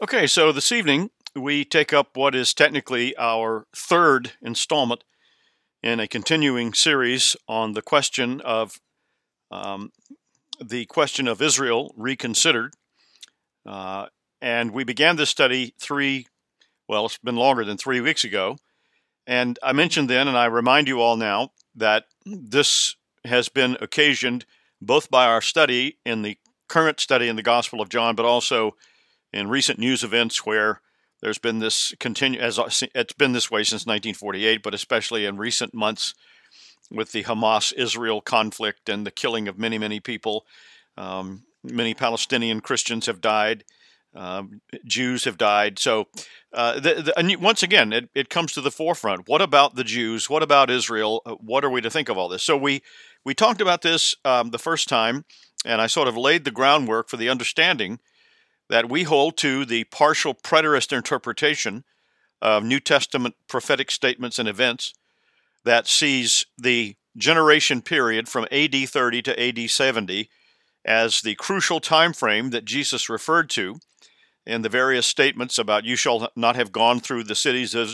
Okay, so this evening we take up what is technically our third installment in a continuing series on the question of um, the question of Israel reconsidered. Uh, and we began this study three, well, it's been longer than three weeks ago. And I mentioned then, and I remind you all now, that this has been occasioned both by our study in the current study in the Gospel of John, but also in recent news events where there's been this continue as it's been this way since 1948, but especially in recent months with the Hamas Israel conflict and the killing of many, many people. Um, many Palestinian Christians have died. Um, Jews have died. So, uh, the, the, and once again, it, it comes to the forefront. What about the Jews? What about Israel? Uh, what are we to think of all this? So we we talked about this um, the first time, and I sort of laid the groundwork for the understanding that we hold to the partial preterist interpretation of New Testament prophetic statements and events that sees the generation period from AD 30 to AD 70 as the crucial time frame that Jesus referred to in the various statements about you shall not have gone through the cities of,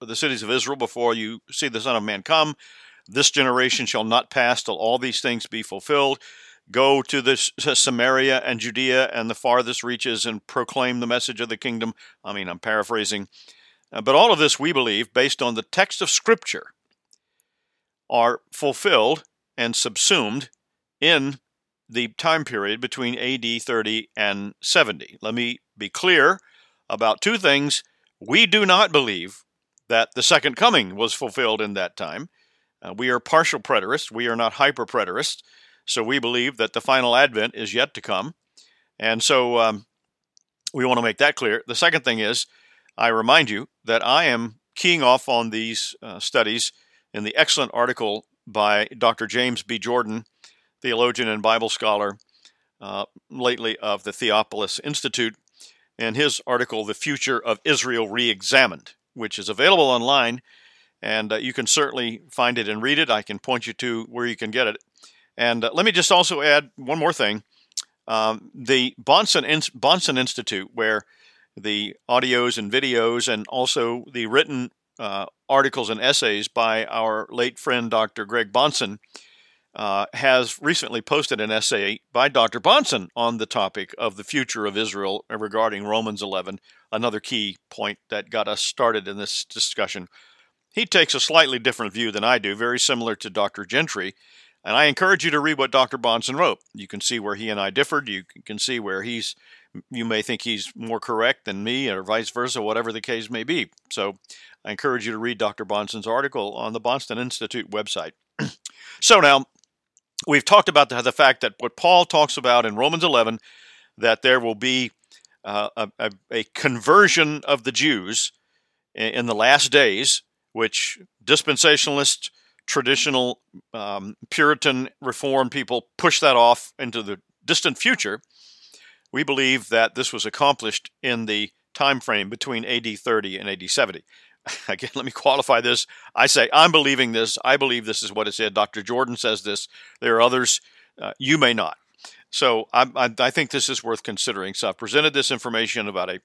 the cities of Israel before you see the Son of Man come. This generation shall not pass till all these things be fulfilled. Go to to Samaria and Judea and the farthest reaches and proclaim the message of the kingdom. I mean, I'm paraphrasing. Uh, but all of this, we believe, based on the text of Scripture, are fulfilled and subsumed in the time period between AD 30 and 70. Let me be clear about two things. We do not believe that the second coming was fulfilled in that time. Uh, we are partial preterists, we are not hyper preterists. So we believe that the final advent is yet to come. And so um, we want to make that clear. The second thing is, I remind you that I am keying off on these uh, studies in the excellent article by Dr. James B. Jordan, theologian and Bible scholar, uh, lately of the Theopolis Institute, and his article, The Future of Israel Reexamined, which is available online. And uh, you can certainly find it and read it. I can point you to where you can get it and uh, let me just also add one more thing. Um, the Bahnsen, In- Bahnsen Institute, where the audios and videos and also the written uh, articles and essays by our late friend Dr. Greg Bahnsen, uh, has recently posted an essay by Dr. Bahnsen on the topic of the future of Israel regarding Romans 11, another key point that got us started in this discussion. He takes a slightly different view than I do, very similar to Dr. Gentry, and I encourage you to read what Dr. Bahnsen wrote. You can see where he and I differed. You can see where he's, you may think he's more correct than me, or vice versa, whatever the case may be. So I encourage you to read Dr. Bahnsen's article on the Bahnsen Institute website. so now, we've talked about the, the, fact that what Paul talks about in Romans 11, that there will be uh, a, a, conversion of the Jews in the last days, which dispensationalists traditional um, Puritan reform people push that off into the distant future. We believe that this was accomplished in the time frame between AD 30 and AD 70. Again, let me qualify this. I say I'm believing this. I believe this is what it said. Dr. Jordan says this. There are others. Uh, you may not. So I, I, I think this is worth considering. So I've presented this information about a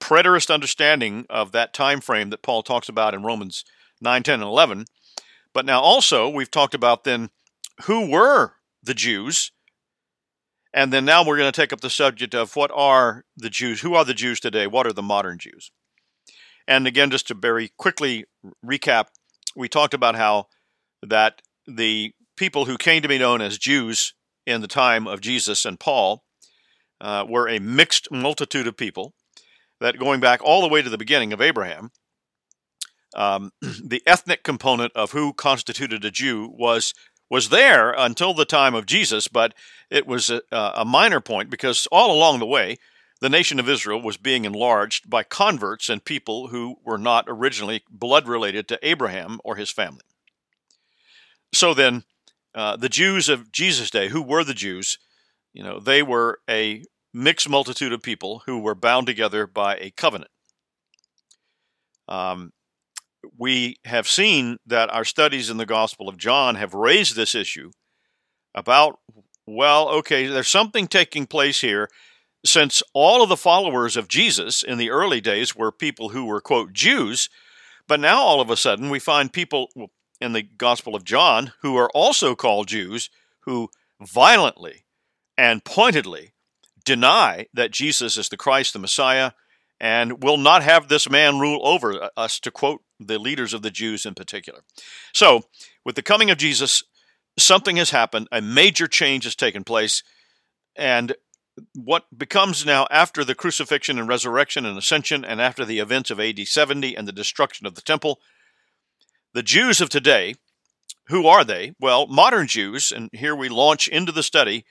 preterist understanding of that time frame that Paul talks about in Romans 9, 10, and 11 but now also, we've talked about then who were the Jews. And then now we're going to take up the subject of what are the Jews? Who are the Jews today? What are the modern Jews? And again, just to very quickly recap, we talked about how that the people who came to be known as Jews in the time of Jesus and Paul uh, were a mixed multitude of people that going back all the way to the beginning of Abraham, um, the ethnic component of who constituted a Jew was was there until the time of Jesus, but it was a, a minor point because all along the way, the nation of Israel was being enlarged by converts and people who were not originally blood related to Abraham or his family. So then, uh, the Jews of Jesus' day, who were the Jews, you know, they were a mixed multitude of people who were bound together by a covenant. Um, we have seen that our studies in the Gospel of John have raised this issue about, well, okay, there's something taking place here. since all of the followers of Jesus in the early days were people who were, quote, Jews, but now all of a sudden we find people in the Gospel of John who are also called Jews who violently and pointedly deny that Jesus is the Christ, the Messiah, and will not have this man rule over uh, us, to quote the leaders of the Jews in particular. So, with the coming of Jesus, something has happened, a major change has taken place, and what becomes now after the crucifixion and resurrection and ascension, and after the events of AD 70 and the destruction of the temple, the Jews of today, who are they? Well, modern Jews, and here we launch into the study,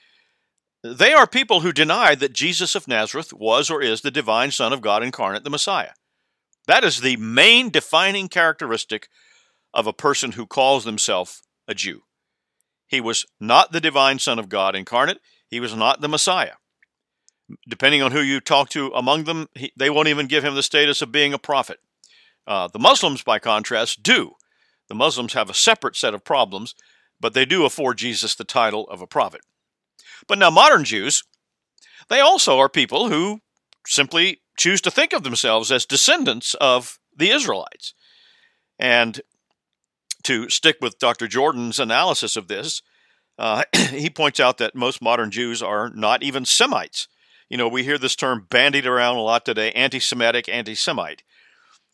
they are people who deny that Jesus of Nazareth was or is the divine Son of God incarnate, the Messiah. That is the main defining characteristic of a person who calls himself a Jew. He was not the divine Son of God incarnate, he was not the Messiah depending on who you talk to among them, he, they won't even give him the status of being a prophet. Uh, the Muslims, by contrast, do. The Muslims have a separate set of problems, but they do afford Jesus the title of a prophet. But now, modern Jews, they also are people who simply choose to think of themselves as descendants of the Israelites. And to stick with Dr. Jordan's analysis of this, uh, he points out that most modern Jews are not even Semites you know, we hear this term bandied around a lot today anti Semitic, anti Semite.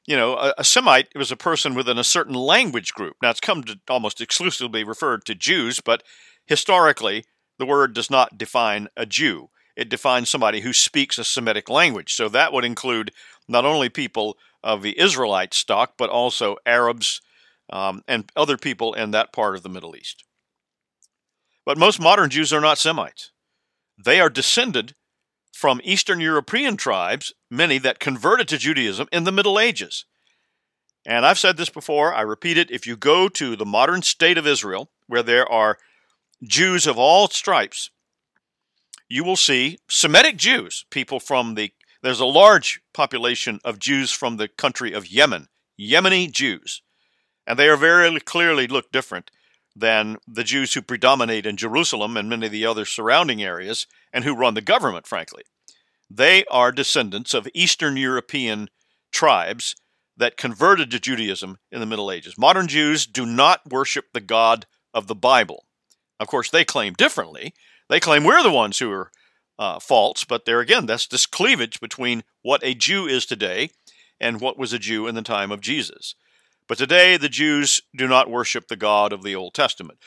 You know, a, a, Semite was a person within a certain language group. Now, it's come to almost exclusively referred to Jews, but historically, the word does not define a Jew. It defines somebody who speaks a Semitic language. So that would include not only people of the Israelite stock, but also Arabs um, and other people in that part of the Middle East. But most modern Jews are not Semites. They are descended from Eastern European tribes, many that converted to Judaism in the Middle Ages. And I've said this before, I repeat it. If you go to the modern state of Israel, where there are Jews of all stripes, you will see Semitic Jews, people from the, there's a large population of Jews from the country of Yemen, Yemeni Jews. And they are very clearly look different than the Jews who predominate in Jerusalem and many of the other surrounding areas and who run the government, frankly. They are descendants of Eastern European tribes that converted to Judaism in the Middle Ages. Modern Jews do not worship the God of the Bible. Of course, they claim differently. They claim we're the ones who are uh, false, but there again, that's this cleavage between what a Jew is today and what was a Jew in the time of Jesus. But today, the Jews do not worship the God of the Old Testament.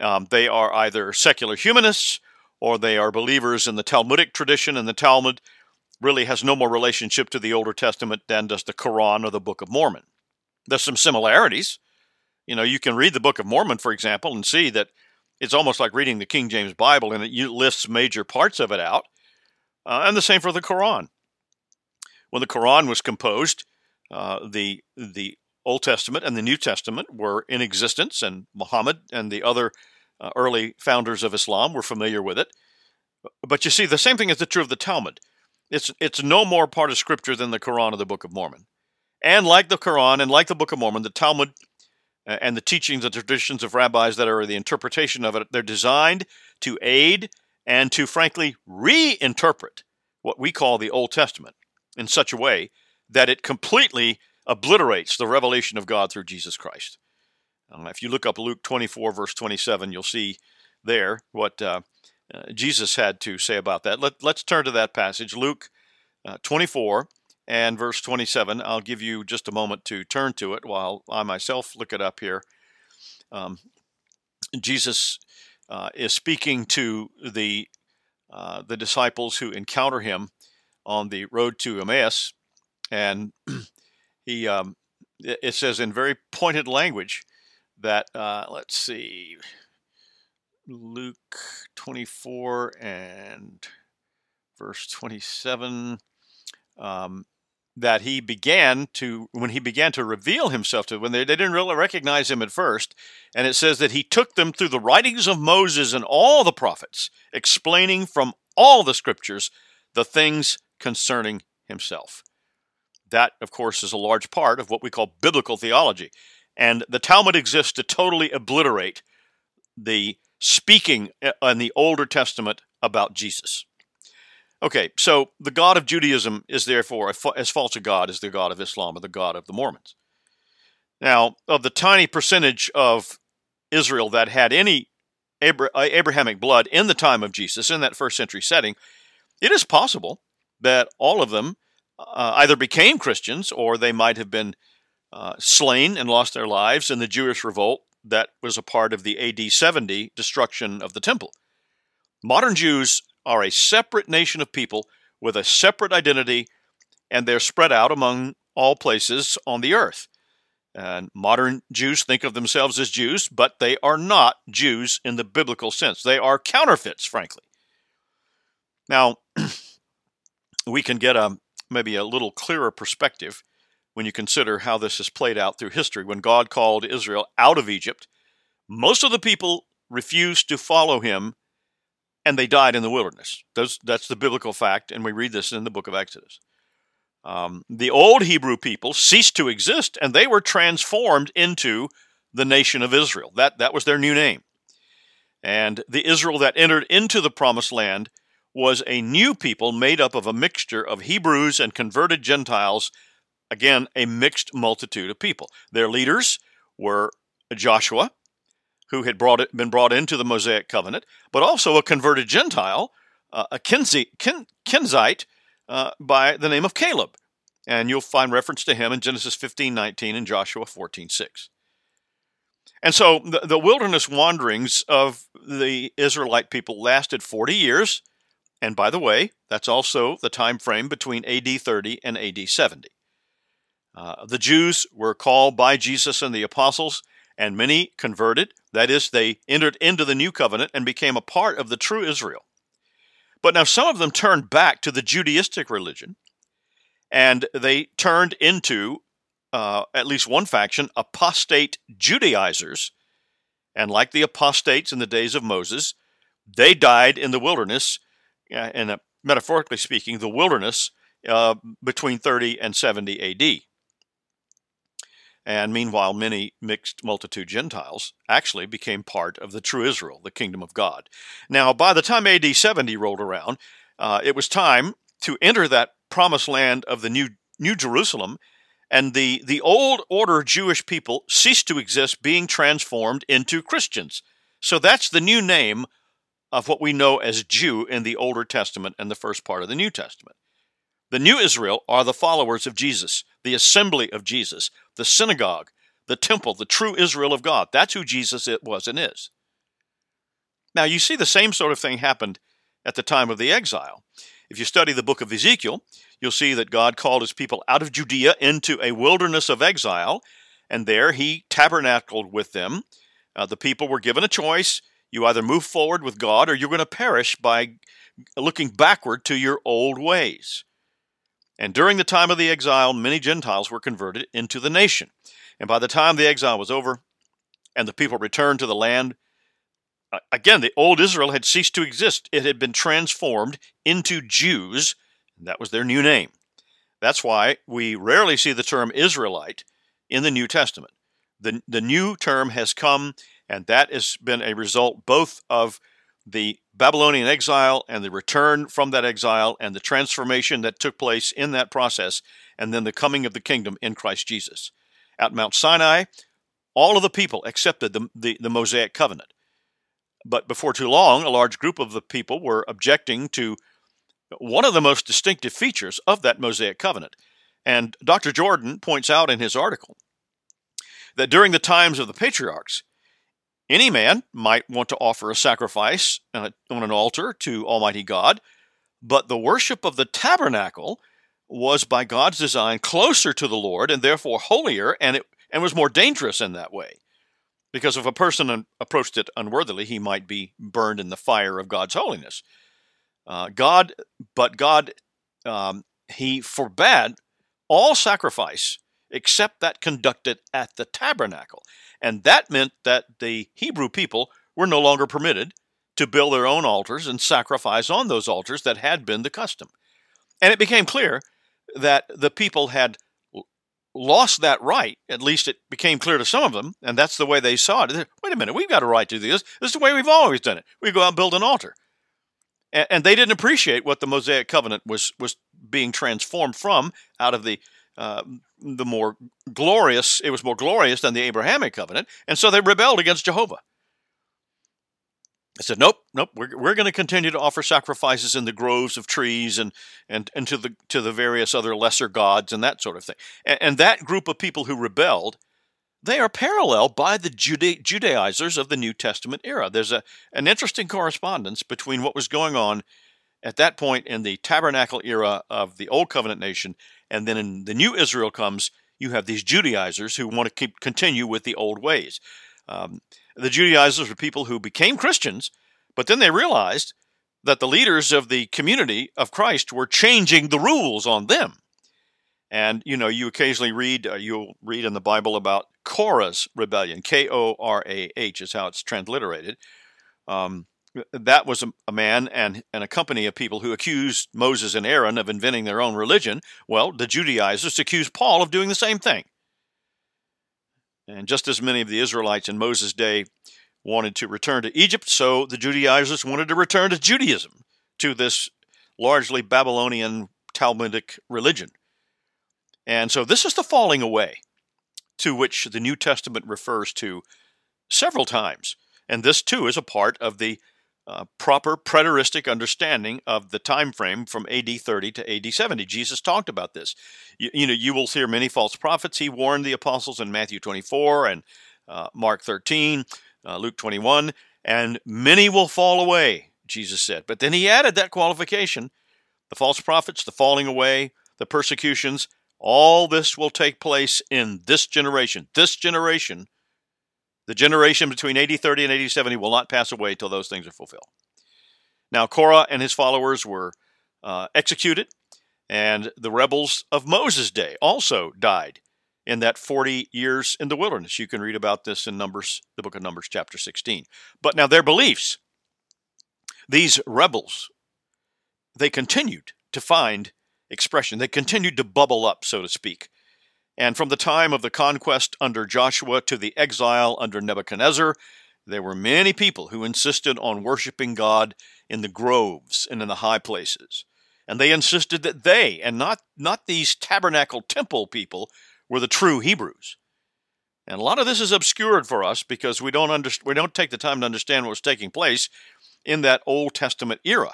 Um, they are either secular humanists or they are believers in the Talmudic tradition, and the Talmud really has no more relationship to the Older Testament than does the Quran or the Book of Mormon. There's some similarities. You know, you can read the Book of Mormon, for example, and see that it's almost like reading the King James Bible, and it lists major parts of it out. Uh, and the same for the Quran. When the Quran was composed, uh, the the Old Testament and the New Testament were in existence, and Muhammad and the other uh, early founders of Islam were familiar with it. But you see, the same thing is the true of the Talmud. It's, it's no more part of Scripture than the Quran or the Book of Mormon. And like the Quran and like the Book of Mormon, the Talmud and the teachings and traditions of rabbis that are the interpretation of it, they're designed to aid and to frankly reinterpret what we call the Old Testament in such a way that it completely obliterates the revelation of God through Jesus Christ. Uh, if you look up Luke 24, verse 27, you'll see there what uh, uh, Jesus had to say about that. Let, us turn to that passage, Luke uh, 24 and verse 27. I'll give you just a moment to turn to it while I myself look it up here. Um, Jesus uh, is speaking to the uh, the disciples who encounter him on the road to Emmaus, and he um, it says in very pointed language that uh, let's see luke 24 and verse 27 um, that he began to when he began to reveal himself to when they, they didn't really recognize him at first and it says that he took them through the writings of moses and all the prophets explaining from all the scriptures the things concerning himself that, of course, is a large part of what we call biblical theology. And the Talmud exists to totally obliterate the speaking uh, in the Older Testament about Jesus. Okay, so the God of Judaism is therefore as false a God as the God of Islam or the God of the Mormons. Now, of the tiny percentage of Israel that had any uh, Abrahamic blood in the time of Jesus, in that first century setting, it is possible that all of them uh, either became Christians or they might have been uh, slain and lost their lives in the Jewish revolt that was a part of the AD 70 destruction of the temple. Modern Jews are a separate nation of people with a separate identity, and they're spread out among all places on the earth. And modern Jews think of themselves as Jews, but they are not Jews in the biblical sense. They are counterfeits, frankly. Now, we can get a maybe a little clearer perspective when you consider how this has played out through history. When God called Israel out of Egypt, most of the people refused to follow him and they died in the wilderness. Those, that's the biblical fact, and we read this in the book of Exodus. Um, the old Hebrew people ceased to exist and they were transformed into the nation of Israel. That, that was their new name. And the Israel that entered into the promised land was a new people made up of a mixture of Hebrews and converted Gentiles, again, a mixed multitude of people. Their leaders were Joshua, who had brought it, been brought into the Mosaic covenant, but also a converted Gentile, uh, a Kenzi, Ken, Kenzite uh, by the name of Caleb. And you'll find reference to him in Genesis 15 19 and Joshua 14 6. And so the, the wilderness wanderings of the Israelite people lasted 40 years. And by the way, that's also the time frame between AD 30 and AD 70. Uh, the Jews were called by Jesus and the apostles, and many converted. That is, they entered into the new covenant and became a part of the true Israel. But now some of them turned back to the Judaistic religion, and they turned into, uh, at least one faction, apostate Judaizers. And like the apostates in the days of Moses, they died in the wilderness, uh, and metaphorically speaking, the wilderness uh, between 30 and 70 AD. And meanwhile, many mixed multitude Gentiles actually became part of the true Israel, the kingdom of God. Now, by the time AD 70 rolled around, uh, it was time to enter that promised land of the new, new Jerusalem, and the, the old order Jewish people ceased to exist, being transformed into Christians. So that's the new name of what we know as Jew in the Older Testament and the first part of the New Testament. The new Israel are the followers of Jesus, the assembly of Jesus, the synagogue, the temple, the true Israel of God. That's who Jesus was and is. Now, you see the same sort of thing happened at the time of the exile. If you study the book of Ezekiel, you'll see that God called his people out of Judea into a wilderness of exile, and there he tabernacled with them. Uh, the people were given a choice. You either move forward with God or you're going to perish by looking backward to your old ways. And during the time of the exile, many Gentiles were converted into the nation. And by the time the exile was over and the people returned to the land, uh, again, the old Israel had ceased to exist. It had been transformed into Jews, and that was their new name. That's why we rarely see the term Israelite in the New Testament. The, the new term has come, and that has been a result both of the Babylonian exile and the return from that exile and the transformation that took place in that process, and then the coming of the kingdom in Christ Jesus. At Mount Sinai, all of the people accepted the, the, the Mosaic covenant. But before too long, a large group of the people were objecting to one of the most distinctive features of that Mosaic covenant. And Dr. Jordan points out in his article that during the times of the patriarchs, any man might want to offer a sacrifice on an altar to Almighty God, but the worship of the tabernacle was by God's design closer to the Lord and therefore holier, and it and was more dangerous in that way. Because if a person approached it unworthily, he might be burned in the fire of God's holiness. Uh, God, but God, um, he forbade all sacrifice except that conducted at the tabernacle. And that meant that the Hebrew people were no longer permitted to build their own altars and sacrifice on those altars that had been the custom. And it became clear that the people had lost that right. At least it became clear to some of them, and that's the way they saw it. Wait a minute, we've got a right to do this. This is the way we've always done it. We go out and build an altar. and, and they didn't appreciate what the Mosaic covenant was was being transformed from out of the uh, the more glorious. It was more glorious than the Abrahamic covenant, and so they rebelled against Jehovah. I said, nope, nope. We're, we're going to continue to offer sacrifices in the groves of trees and, and, and to the to the various other lesser gods and that sort of thing. And, and that group of people who rebelled, they are paralleled by the Juda- Judaizers of the New Testament era. There's a an interesting correspondence between what was going on at that point in the tabernacle era of the Old Covenant nation, and then in the New Israel comes, you have these Judaizers who want to keep continue with the old ways. Um, the Judaizers were people who became Christians, but then they realized that the leaders of the community of Christ were changing the rules on them. And you know, you occasionally read uh, you'll read in the Bible about Korah's rebellion. K O R A H is how it's transliterated. Um, that was a, man and, and a company of people who accused Moses and Aaron of inventing their own religion. Well, the Judaizers accused Paul of doing the same thing. And just as many of the Israelites in Moses' day wanted to return to Egypt, so the Judaizers wanted to return to Judaism, to this largely Babylonian Talmudic religion. And so this is the falling away to which the New Testament refers to several times. And this too is a part of the uh, proper preteristic understanding of the time frame from AD 30 to AD 70. Jesus talked about this. You, you, know, you will hear many false prophets. He warned the apostles in Matthew 24 and uh, Mark 13, uh, Luke 21, and many will fall away, Jesus said. But then he added that qualification the false prophets, the falling away, the persecutions, all this will take place in this generation. This generation the generation between AD 30 and AD 70 will not pass away till those things are fulfilled. Now, Korah and his followers were uh, executed, and the rebels of Moses' day also died in that 40 years in the wilderness. You can read about this in Numbers, the book of Numbers, chapter 16. But now their beliefs, these rebels, they continued to find expression. They continued to bubble up, so to speak. And from the time of the conquest under Joshua to the exile under Nebuchadnezzar, there were many people who insisted on worshiping God in the groves and in the high places. And they insisted that they, and not, not these tabernacle temple people, were the true Hebrews. And a lot of this is obscured for us because we don't, underst- we don't take the time to understand what was taking place in that Old Testament era.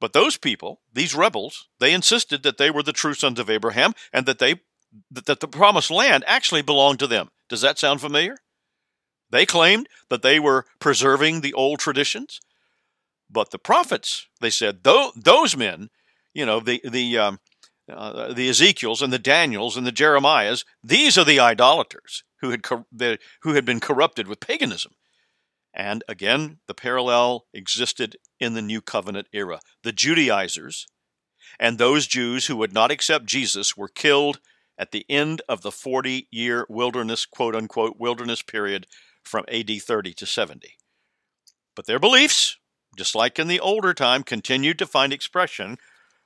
But those people, these rebels, they insisted that they were the true sons of Abraham and that they that the promised land actually belonged to them. Does that sound familiar? They claimed that they were preserving the old traditions, but the prophets, they said, those men, you know, the the um, uh, the Ezekiels and the Daniels and the Jeremiahs, these are the idolaters who had co- the, who had been corrupted with paganism. And again, the parallel existed in the New Covenant era. The Judaizers and those Jews who would not accept Jesus were killed at the end of the 40 year wilderness, quote unquote, wilderness period from AD 30 to 70. But their beliefs, just like in the older time, continued to find expression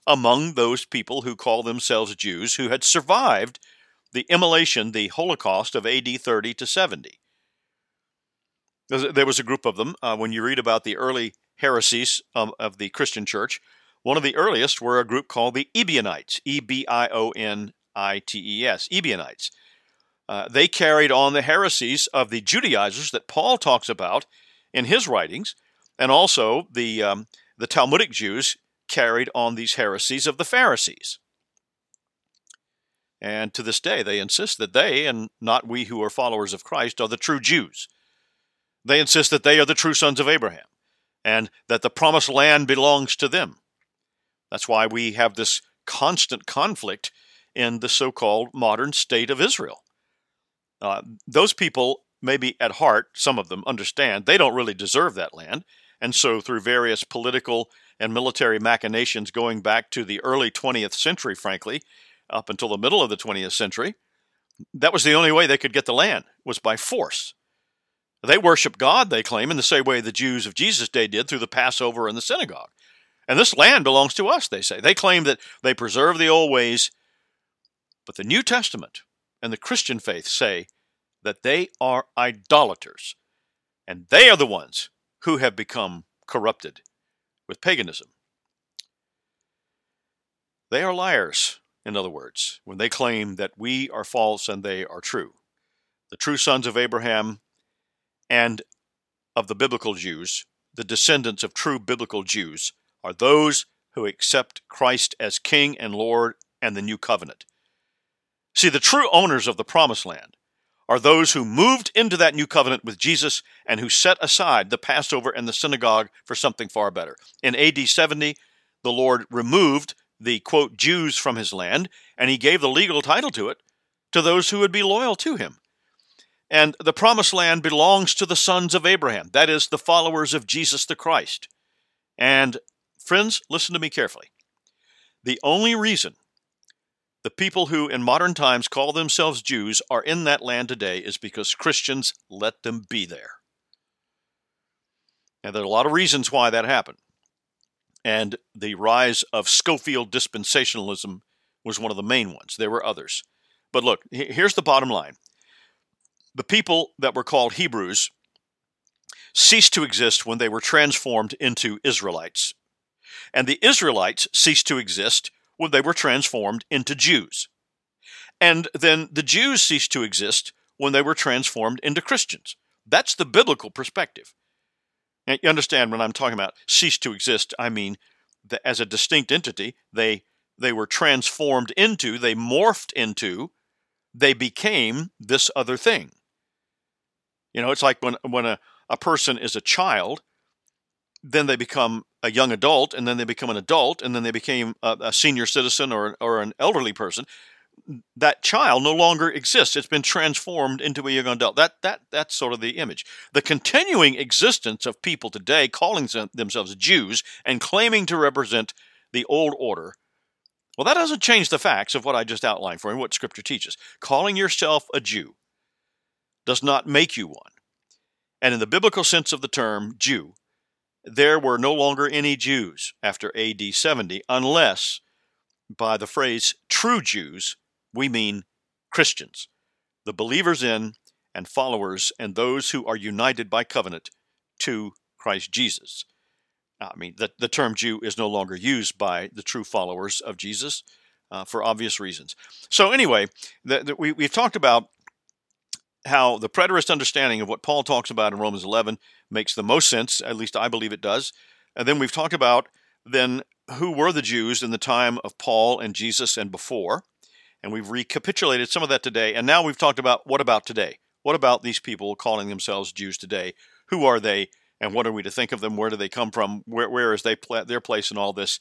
among those people who call themselves Jews who had survived the immolation, the Holocaust of AD 30 to 70. There was a group of them. Uh, when you read about the early heresies of, of the Christian church, one of the earliest were a group called the Ebionites, E B I O N I T E S, Ebionites. Uh, they carried on the heresies of the Judaizers that Paul talks about in his writings, and also the, um, the Talmudic Jews carried on these heresies of the Pharisees. And to this day, they insist that they, and not we who are followers of Christ, are the true Jews. They insist that they are the true sons of Abraham, and that the promised land belongs to them. That's why we have this constant conflict in the so called modern state of Israel. Uh, those people, maybe at heart, some of them understand they don't really deserve that land. And so, through various political and military machinations going back to the early 20th century, frankly, up until the middle of the 20th century, that was the only way they could get the land, was by force. They worship God, they claim, in the same way the Jews of Jesus' day did through the Passover and the synagogue. And this land belongs to us, they say. They claim that they preserve the old ways but the New Testament and the Christian faith say that they are idolaters, and they are the ones who have become corrupted with paganism. They are liars, in other words, when they claim that we are false and they are true. The true sons of Abraham and of the biblical Jews, the descendants of true biblical Jews, are those who accept Christ as King and Lord and the new covenant. See, the true owners of the promised land are those who moved into that new covenant with Jesus and who set aside the Passover and the synagogue for something far better. In AD 70, the Lord removed the quote Jews from his land and he gave the legal title to it to those who would be loyal to him. And the promised land belongs to the sons of Abraham, that is, the followers of Jesus the Christ. And friends, listen to me carefully. The only reason the people who in modern times call themselves Jews are in that land today is because Christians let them be there. And there are a lot of reasons why that happened. And the rise of Scofield dispensationalism was one of the main ones. There were others. But look, here's the bottom line the people that were called Hebrews ceased to exist when they were transformed into Israelites. And the Israelites ceased to exist when they were transformed into Jews. And then the Jews ceased to exist when they were transformed into Christians. That's the biblical perspective. And you understand when I'm talking about cease to exist, I mean as a distinct entity, they they were transformed into, they morphed into, they became this other thing. You know, it's like when when a, a person is a child, then they become a young adult, and then they become an adult, and then they became a, a senior citizen or, or an elderly person. That child no longer exists. It's been transformed into a young adult. That that that's sort of the image. The continuing existence of people today calling themselves Jews and claiming to represent the old order. Well, that doesn't change the facts of what I just outlined for you, what Scripture teaches. Calling yourself a Jew does not make you one. And in the biblical sense of the term Jew, there were no longer any Jews after AD 70, unless by the phrase true Jews, we mean Christians, the believers in and followers and those who are united by covenant to Christ Jesus. I mean, the, the term Jew is no longer used by the true followers of Jesus uh, for obvious reasons. So, anyway, the, the, we, we've talked about how the preterist understanding of what Paul talks about in Romans 11 makes the most sense, at least I believe it does. And then we've talked about then who were the Jews in the time of Paul and Jesus and before. And we've recapitulated some of that today. And now we've talked about what about today? What about these people calling themselves Jews today? Who are they? And what are we to think of them? Where do they come from? Where, where is they their place in all this?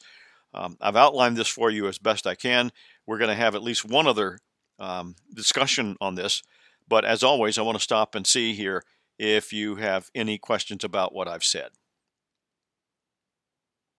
Um, I've outlined this for you as best I can. We're going to have at least one other um, discussion on this. But as always, I want to stop and see here if you have any questions about what I've said.